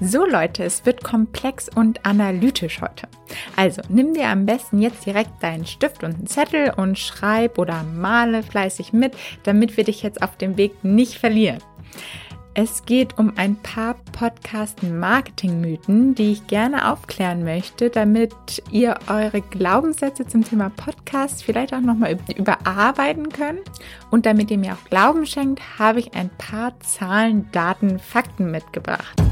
So Leute, es wird komplex und analytisch heute. Also nimm dir am besten jetzt direkt deinen Stift und einen Zettel und schreib oder male fleißig mit, damit wir dich jetzt auf dem Weg nicht verlieren. Es geht um ein paar Podcast-Marketing-Mythen, die ich gerne aufklären möchte, damit ihr eure Glaubenssätze zum Thema Podcast vielleicht auch nochmal überarbeiten könnt. Und damit ihr mir auch Glauben schenkt, habe ich ein paar Zahlen, Daten, Fakten mitgebracht.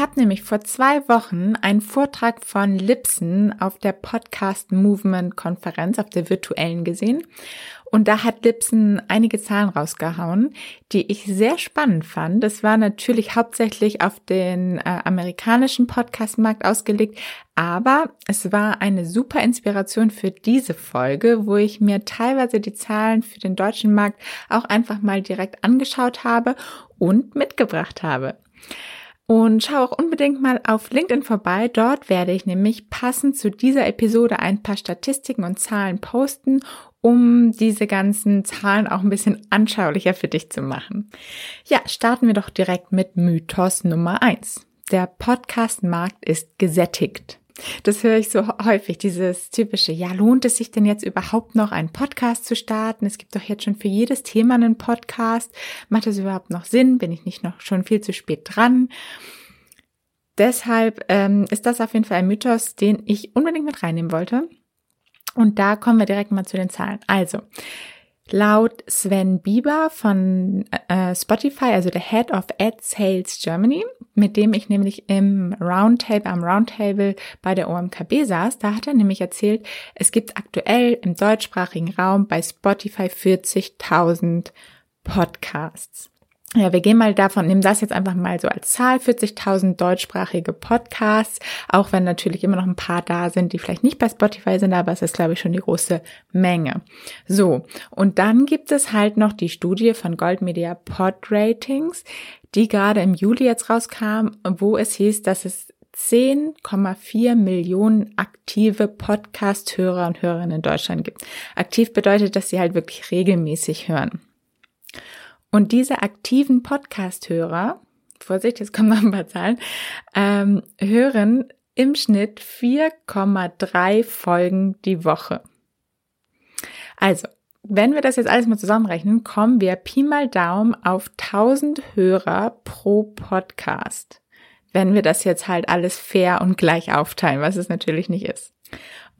Habe nämlich vor zwei Wochen einen Vortrag von Lipson auf der Podcast Movement Konferenz, auf der virtuellen gesehen. Und da hat Lipson einige Zahlen rausgehauen, die ich sehr spannend fand. Das war natürlich hauptsächlich auf den äh, amerikanischen Podcast-Markt ausgelegt, aber es war eine super Inspiration für diese Folge, wo ich mir teilweise die Zahlen für den deutschen Markt auch einfach mal direkt angeschaut habe und mitgebracht habe. Und schau auch unbedingt mal auf LinkedIn vorbei. Dort werde ich nämlich passend zu dieser Episode ein paar Statistiken und Zahlen posten, um diese ganzen Zahlen auch ein bisschen anschaulicher für dich zu machen. Ja, starten wir doch direkt mit Mythos Nummer eins. Der Podcast-Markt ist gesättigt. Das höre ich so häufig, dieses typische, ja, lohnt es sich denn jetzt überhaupt noch einen Podcast zu starten? Es gibt doch jetzt schon für jedes Thema einen Podcast. Macht das überhaupt noch Sinn? Bin ich nicht noch schon viel zu spät dran? Deshalb ähm, ist das auf jeden Fall ein Mythos, den ich unbedingt mit reinnehmen wollte. Und da kommen wir direkt mal zu den Zahlen. Also, Laut Sven Bieber von äh, Spotify, also der Head of Ad Sales Germany, mit dem ich nämlich im Roundtable, am Roundtable bei der OMKB saß, da hat er nämlich erzählt, es gibt aktuell im deutschsprachigen Raum bei Spotify 40.000 Podcasts. Ja, wir gehen mal davon, nehmen das jetzt einfach mal so als Zahl, 40.000 deutschsprachige Podcasts, auch wenn natürlich immer noch ein paar da sind, die vielleicht nicht bei Spotify sind, aber es ist, glaube ich, schon die große Menge. So, und dann gibt es halt noch die Studie von Goldmedia Pod Ratings, die gerade im Juli jetzt rauskam, wo es hieß, dass es 10,4 Millionen aktive Podcast-Hörer und Hörerinnen in Deutschland gibt. Aktiv bedeutet, dass sie halt wirklich regelmäßig hören. Und diese aktiven Podcast-Hörer, Vorsicht, jetzt kommen noch ein paar Zahlen, ähm, hören im Schnitt 4,3 Folgen die Woche. Also, wenn wir das jetzt alles mal zusammenrechnen, kommen wir Pi mal Daumen auf 1000 Hörer pro Podcast. Wenn wir das jetzt halt alles fair und gleich aufteilen, was es natürlich nicht ist.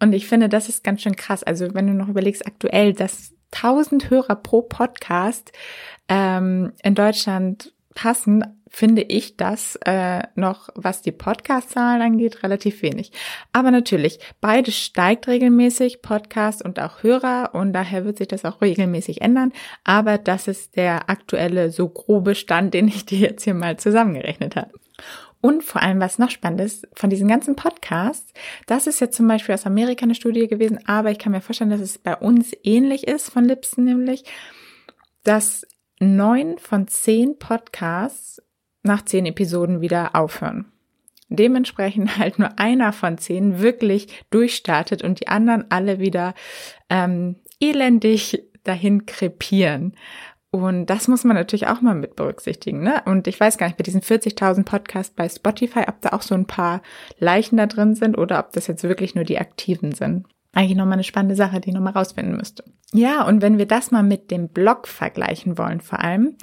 Und ich finde, das ist ganz schön krass. Also wenn du noch überlegst, aktuell, dass 1000 Hörer pro Podcast ähm, in Deutschland passen, finde ich das äh, noch, was die Podcast-Zahlen angeht, relativ wenig. Aber natürlich, beides steigt regelmäßig, Podcast und auch Hörer, und daher wird sich das auch regelmäßig ändern. Aber das ist der aktuelle, so grobe Stand, den ich dir jetzt hier mal zusammengerechnet habe. Und vor allem, was noch spannend ist, von diesen ganzen Podcasts, das ist jetzt zum Beispiel aus Amerika eine Studie gewesen, aber ich kann mir vorstellen, dass es bei uns ähnlich ist von Lipsen nämlich, dass neun von zehn Podcasts nach zehn Episoden wieder aufhören. Dementsprechend halt nur einer von zehn wirklich durchstartet und die anderen alle wieder ähm, elendig dahin krepieren. Und das muss man natürlich auch mal mit berücksichtigen. Ne? Und ich weiß gar nicht, bei diesen 40.000 Podcasts bei Spotify, ob da auch so ein paar Leichen da drin sind oder ob das jetzt wirklich nur die aktiven sind. Eigentlich nochmal eine spannende Sache, die ich nochmal rausfinden müsste. Ja, und wenn wir das mal mit dem Blog vergleichen wollen, vor allem,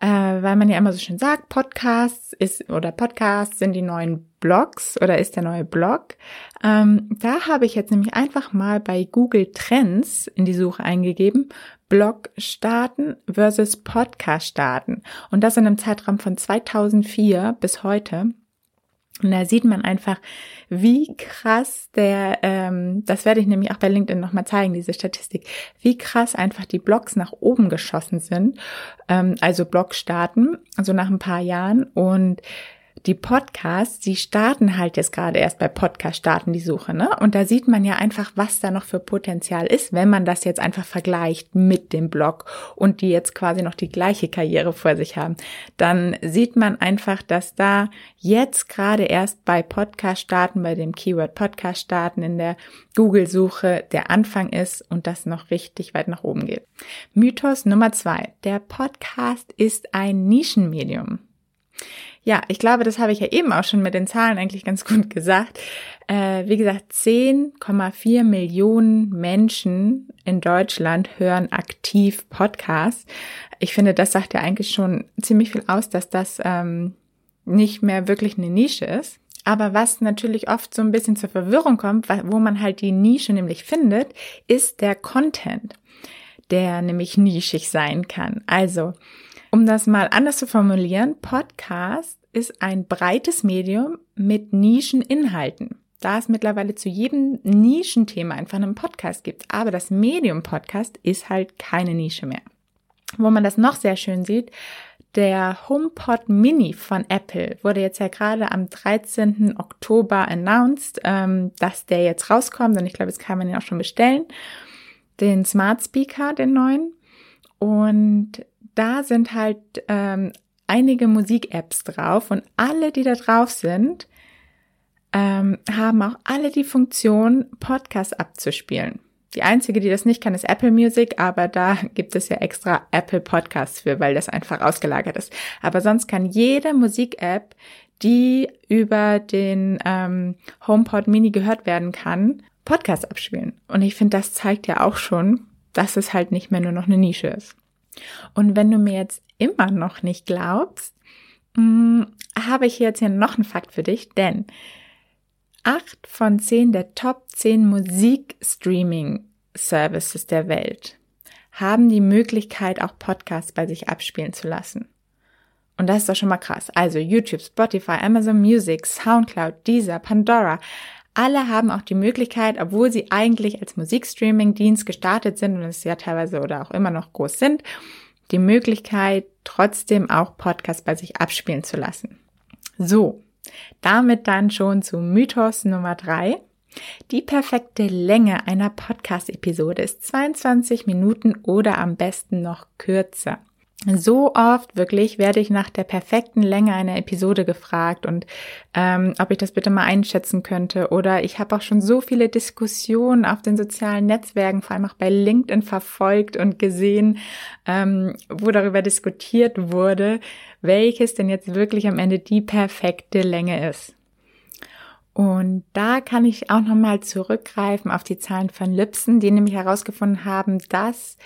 äh, weil man ja immer so schön sagt, Podcasts ist oder Podcasts sind die neuen Blogs oder ist der neue Blog. Ähm, da habe ich jetzt nämlich einfach mal bei Google Trends in die Suche eingegeben, Blog starten versus Podcast starten. Und das in einem Zeitraum von 2004 bis heute. Und da sieht man einfach, wie krass der, ähm, das werde ich nämlich auch bei LinkedIn nochmal zeigen, diese Statistik, wie krass einfach die Blogs nach oben geschossen sind, ähm, also Blog starten, also nach ein paar Jahren und die Podcasts, die starten halt jetzt gerade erst bei Podcast starten die Suche, ne? Und da sieht man ja einfach, was da noch für Potenzial ist, wenn man das jetzt einfach vergleicht mit dem Blog und die jetzt quasi noch die gleiche Karriere vor sich haben. Dann sieht man einfach, dass da jetzt gerade erst bei Podcast starten, bei dem Keyword Podcast starten in der Google-Suche der Anfang ist und das noch richtig weit nach oben geht. Mythos Nummer zwei. Der Podcast ist ein Nischenmedium. Ja, ich glaube, das habe ich ja eben auch schon mit den Zahlen eigentlich ganz gut gesagt. Äh, wie gesagt, 10,4 Millionen Menschen in Deutschland hören aktiv Podcasts. Ich finde, das sagt ja eigentlich schon ziemlich viel aus, dass das ähm, nicht mehr wirklich eine Nische ist. Aber was natürlich oft so ein bisschen zur Verwirrung kommt, wo man halt die Nische nämlich findet, ist der Content, der nämlich nischig sein kann. Also, um das mal anders zu formulieren, Podcast ist ein breites Medium mit Nischeninhalten. Da es mittlerweile zu jedem Nischenthema einfach einen Podcast gibt. Aber das Medium Podcast ist halt keine Nische mehr. Wo man das noch sehr schön sieht, der HomePod Mini von Apple wurde jetzt ja gerade am 13. Oktober announced, ähm, dass der jetzt rauskommt und ich glaube, jetzt kann man ihn auch schon bestellen. Den Smart Speaker, den neuen. Und da sind halt ähm, einige Musik-Apps drauf und alle, die da drauf sind, ähm, haben auch alle die Funktion, Podcasts abzuspielen. Die einzige, die das nicht kann, ist Apple Music, aber da gibt es ja extra Apple Podcasts für, weil das einfach ausgelagert ist. Aber sonst kann jede Musik-App, die über den ähm, HomePod Mini gehört werden kann, Podcasts abspielen. Und ich finde, das zeigt ja auch schon, dass es halt nicht mehr nur noch eine Nische ist. Und wenn du mir jetzt immer noch nicht glaubst, mh, hm, habe ich jetzt hier noch einen Fakt für dich, denn acht von zehn der Top 10 Musikstreaming-Services der Welt haben die Möglichkeit, auch Podcasts bei sich abspielen zu lassen. Und das ist doch schon mal krass. Also YouTube, Spotify, Amazon Music, SoundCloud, Deezer, Pandora, alle haben auch die Möglichkeit, obwohl sie eigentlich als Musikstreaming-Dienst gestartet sind und es ja teilweise oder auch immer noch groß sind, die Möglichkeit, trotzdem auch Podcasts bei sich abspielen zu lassen. So, damit dann schon zu Mythos Nummer drei. Die perfekte Länge einer Podcast-Episode ist 22 Minuten oder am besten noch kürzer. So oft wirklich werde ich nach der perfekten Länge einer Episode gefragt und ähm, ob ich das bitte mal einschätzen könnte. Oder ich habe auch schon so viele Diskussionen auf den sozialen Netzwerken, vor allem auch bei LinkedIn verfolgt und gesehen, ähm, wo darüber diskutiert wurde, welches denn jetzt wirklich am Ende die perfekte Länge ist. Und da kann ich auch nochmal zurückgreifen auf die Zahlen von Lipsen, die nämlich herausgefunden haben, dass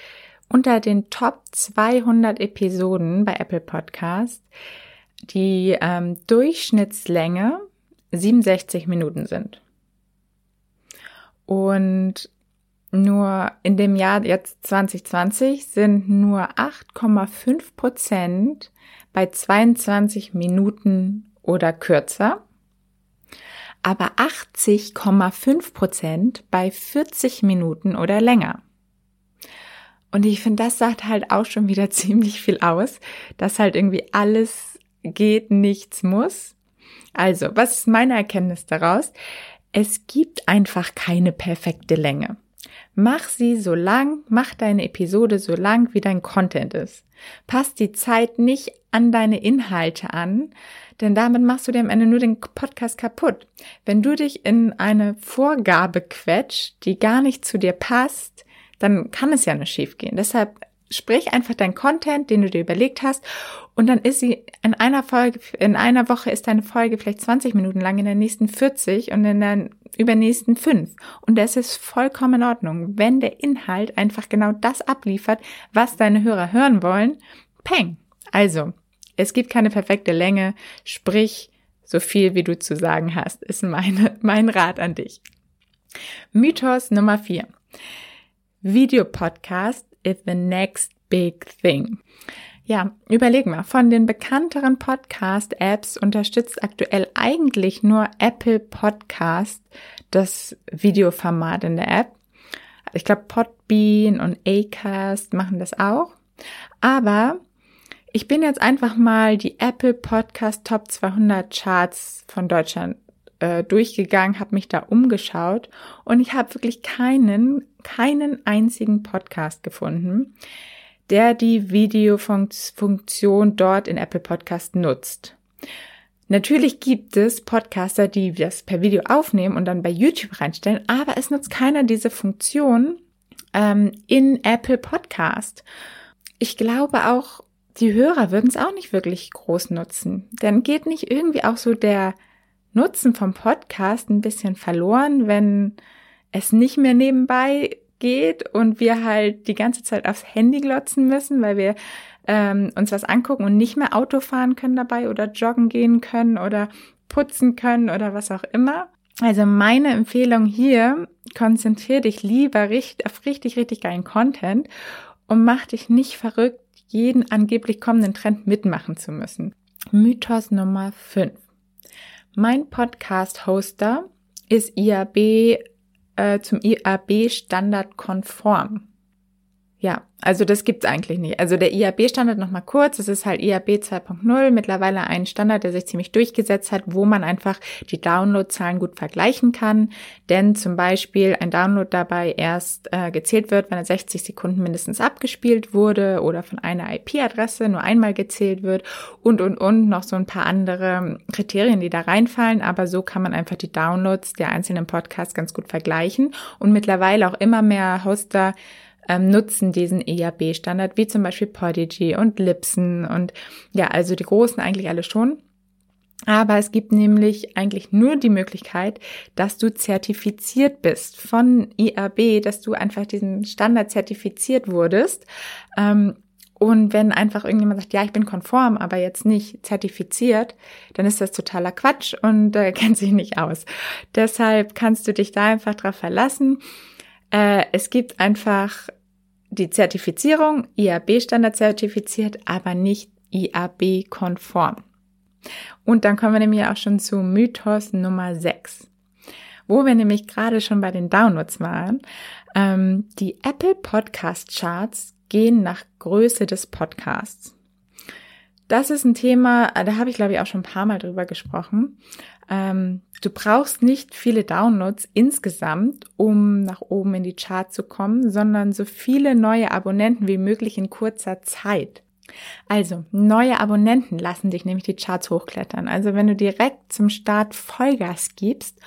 unter den Top 200 Episoden bei Apple Podcast die ähm, Durchschnittslänge 67 Minuten sind. Und nur in dem Jahr jetzt 2020 sind nur 8,5 Prozent bei 22 Minuten oder kürzer, aber 80,5 Prozent bei 40 Minuten oder länger. Und ich finde, das sagt halt auch schon wieder ziemlich viel aus, dass halt irgendwie alles geht, nichts muss. Also, was ist meine Erkenntnis daraus? Es gibt einfach keine perfekte Länge. Mach sie so lang, mach deine Episode so lang, wie dein Content ist. Pass die Zeit nicht an deine Inhalte an, denn damit machst du dir am Ende nur den Podcast kaputt. Wenn du dich in eine Vorgabe quetscht, die gar nicht zu dir passt, dann kann es ja nur schief gehen. Deshalb sprich einfach dein Content, den du dir überlegt hast, und dann ist sie in einer Folge, in einer Woche ist deine Folge vielleicht 20 Minuten lang, in der nächsten 40 und in der übernächsten 5. Und das ist vollkommen in Ordnung, wenn der Inhalt einfach genau das abliefert, was deine Hörer hören wollen. Peng. Also, es gibt keine perfekte Länge, sprich so viel, wie du zu sagen hast, ist meine, mein Rat an dich. Mythos Nummer 4. Videopodcast is the next big thing. Ja, überleg mal, von den bekannteren Podcast-Apps unterstützt aktuell eigentlich nur Apple Podcast das Videoformat in der App. Ich glaube, Podbean und Acast machen das auch. Aber ich bin jetzt einfach mal die Apple Podcast Top 200 Charts von Deutschland äh, durchgegangen, habe mich da umgeschaut und ich habe wirklich keinen, keinen einzigen Podcast gefunden, der die Videofunktion dort in Apple Podcast nutzt. Natürlich gibt es Podcaster, die das per Video aufnehmen und dann bei YouTube reinstellen, aber es nutzt keiner diese Funktion ähm, in Apple Podcast. Ich glaube auch, die Hörer würden es auch nicht wirklich groß nutzen. Dann geht nicht irgendwie auch so der Nutzen vom Podcast ein bisschen verloren, wenn es nicht mehr nebenbei geht und wir halt die ganze Zeit aufs Handy glotzen müssen, weil wir ähm, uns was angucken und nicht mehr Auto fahren können dabei oder joggen gehen können oder putzen können oder was auch immer. Also meine Empfehlung hier, konzentrier dich lieber richtig, auf richtig, richtig geilen Content und mach dich nicht verrückt, jeden angeblich kommenden Trend mitmachen zu müssen. Mythos Nummer 5. Mein Podcast-Hoster ist IAB äh, zum IAB-Standard konform. Ja, also das gibt's eigentlich nicht. Also der IAB-Standard nochmal kurz, das ist halt IAB 2.0, mittlerweile ein Standard, der sich ziemlich durchgesetzt hat, wo man einfach die Downloadzahlen gut vergleichen kann. Denn zum Beispiel ein Download dabei erst äh, gezählt wird, wenn er 60 Sekunden mindestens abgespielt wurde oder von einer IP-Adresse nur einmal gezählt wird und, und, und noch so ein paar andere Kriterien, die da reinfallen. Aber so kann man einfach die Downloads der einzelnen Podcasts ganz gut vergleichen und mittlerweile auch immer mehr Hoster ähm, nutzen diesen EAB-Standard, wie zum Beispiel Podigy und Lipson und ja, also die großen eigentlich alle schon. Aber es gibt nämlich eigentlich nur die Möglichkeit, dass du zertifiziert bist von IAB, dass du einfach diesen Standard zertifiziert wurdest. Ähm, und wenn einfach irgendjemand sagt, ja, ich bin konform, aber jetzt nicht zertifiziert, dann ist das totaler Quatsch und äh, kennt sich nicht aus. Deshalb kannst du dich da einfach drauf verlassen. Äh, es gibt einfach die Zertifizierung IAB-Standard zertifiziert, aber nicht IAB-konform. Und dann kommen wir nämlich auch schon zu Mythos Nummer 6, wo wir nämlich gerade schon bei den Downloads waren. Ähm, die Apple Podcast Charts gehen nach Größe des Podcasts. Das ist ein Thema, da habe ich glaube ich auch schon ein paar Mal drüber gesprochen. Ähm, du brauchst nicht viele Downloads insgesamt, um nach oben in die Chart zu kommen, sondern so viele neue Abonnenten wie möglich in kurzer Zeit. Also, neue Abonnenten lassen dich nämlich die Charts hochklettern. Also, wenn du direkt zum Start Vollgas gibst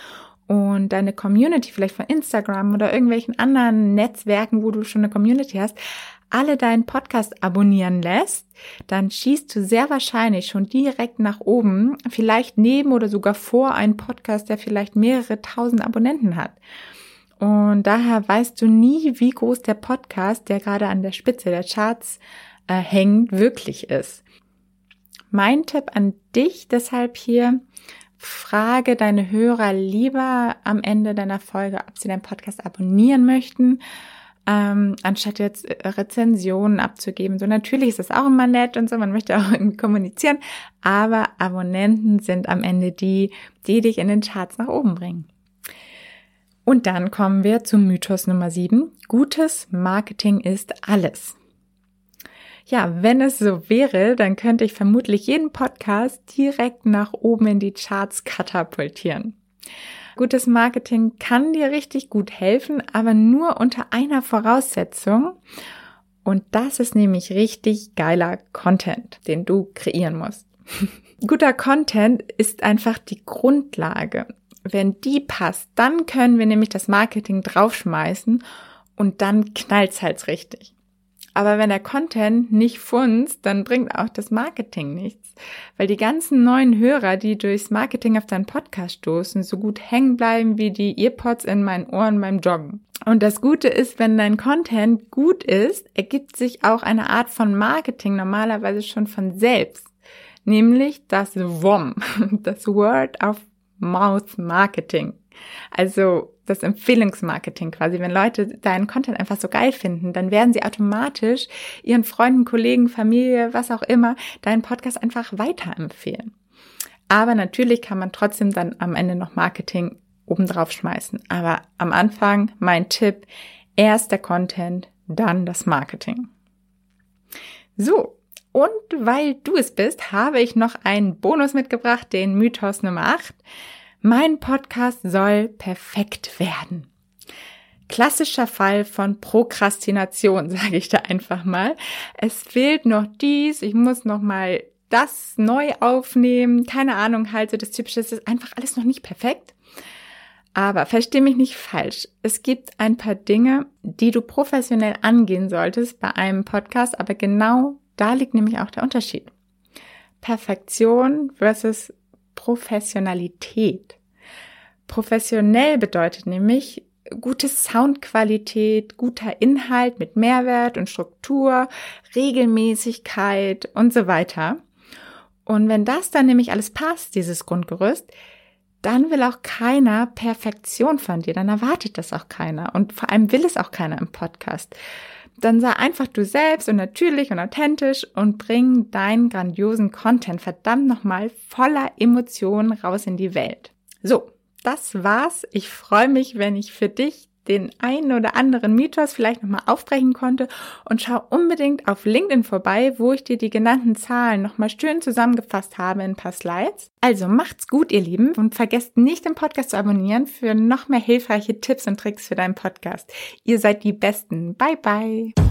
und deine Community vielleicht von Instagram oder irgendwelchen anderen Netzwerken, wo du schon eine Community hast, alle deinen Podcast abonnieren lässt, dann schießt du sehr wahrscheinlich schon direkt nach oben, vielleicht neben oder sogar vor einen Podcast, der vielleicht mehrere tausend Abonnenten hat. Und daher weißt du nie, wie groß der Podcast, der gerade an der Spitze der Charts äh, hängt, wirklich ist. Mein Tipp an dich deshalb hier, frage deine Hörer lieber am Ende deiner Folge, ob sie deinen Podcast abonnieren möchten ähm, anstatt jetzt äh, Rezensionen abzugeben. So natürlich ist das auch immer nett und so, man möchte auch irgendwie kommunizieren, aber Abonnenten sind am Ende die, die dich in den Charts nach oben bringen. Und dann kommen wir zum Mythos Nummer 7. Gutes Marketing ist alles. Ja, wenn es so wäre, dann könnte ich vermutlich jeden Podcast direkt nach oben in die Charts katapultieren. Gutes Marketing kann dir richtig gut helfen, aber nur unter einer Voraussetzung. Und das ist nämlich richtig geiler Content, den du kreieren musst. Guter Content ist einfach die Grundlage. Wenn die passt, dann können wir nämlich das Marketing draufschmeißen und dann knallt's halt richtig. Aber wenn der Content nicht funzt, dann bringt auch das Marketing nichts. Weil die ganzen neuen Hörer, die durchs Marketing auf deinen Podcast stoßen, so gut hängen bleiben wie die Earpods in meinen Ohren beim Joggen. Und das Gute ist, wenn dein Content gut ist, ergibt sich auch eine Art von Marketing normalerweise schon von selbst. Nämlich das WOM, das Word of Mouth Marketing. Also das Empfehlungsmarketing quasi. Wenn Leute deinen Content einfach so geil finden, dann werden sie automatisch ihren Freunden, Kollegen, Familie, was auch immer, deinen Podcast einfach weiterempfehlen. Aber natürlich kann man trotzdem dann am Ende noch Marketing obendrauf schmeißen. Aber am Anfang mein Tipp, erst der Content, dann das Marketing. So, Und weil du es bist, habe ich noch einen Bonus mitgebracht, den Mythos Nummer 8. Mein Podcast soll perfekt werden. Klassischer Fall von Prokrastination, sage ich da einfach mal. Es fehlt noch dies, ich muss noch mal das neu aufnehmen, keine Ahnung, halt so das Typische, es ist einfach alles noch nicht perfekt. Aber versteh mich nicht falsch. Es gibt ein paar Dinge, die du professionell angehen solltest bei einem Podcast, aber genau da liegt nämlich auch der Unterschied. Perfektion versus Professionalität. Professionell bedeutet nämlich gute Soundqualität, guter Inhalt mit Mehrwert und Struktur, Regelmäßigkeit und so weiter. Und wenn das dann nämlich alles passt, dieses Grundgerüst, dann will auch keiner Perfektion von dir, dann erwartet das auch keiner und vor allem will es auch keiner im Podcast. Dann sei einfach du selbst und natürlich und authentisch und bring deinen grandiosen Content verdammt nochmal voller Emotionen raus in die Welt. So, das war's. Ich freue mich, wenn ich für dich den einen oder anderen Mythos vielleicht nochmal aufbrechen konnte und schau unbedingt auf LinkedIn vorbei, wo ich dir die genannten Zahlen nochmal schön zusammengefasst habe in ein paar Slides. Also macht's gut, ihr Lieben, und vergesst nicht, den Podcast zu abonnieren für noch mehr hilfreiche Tipps und Tricks für deinen Podcast. Ihr seid die Besten. Bye, bye.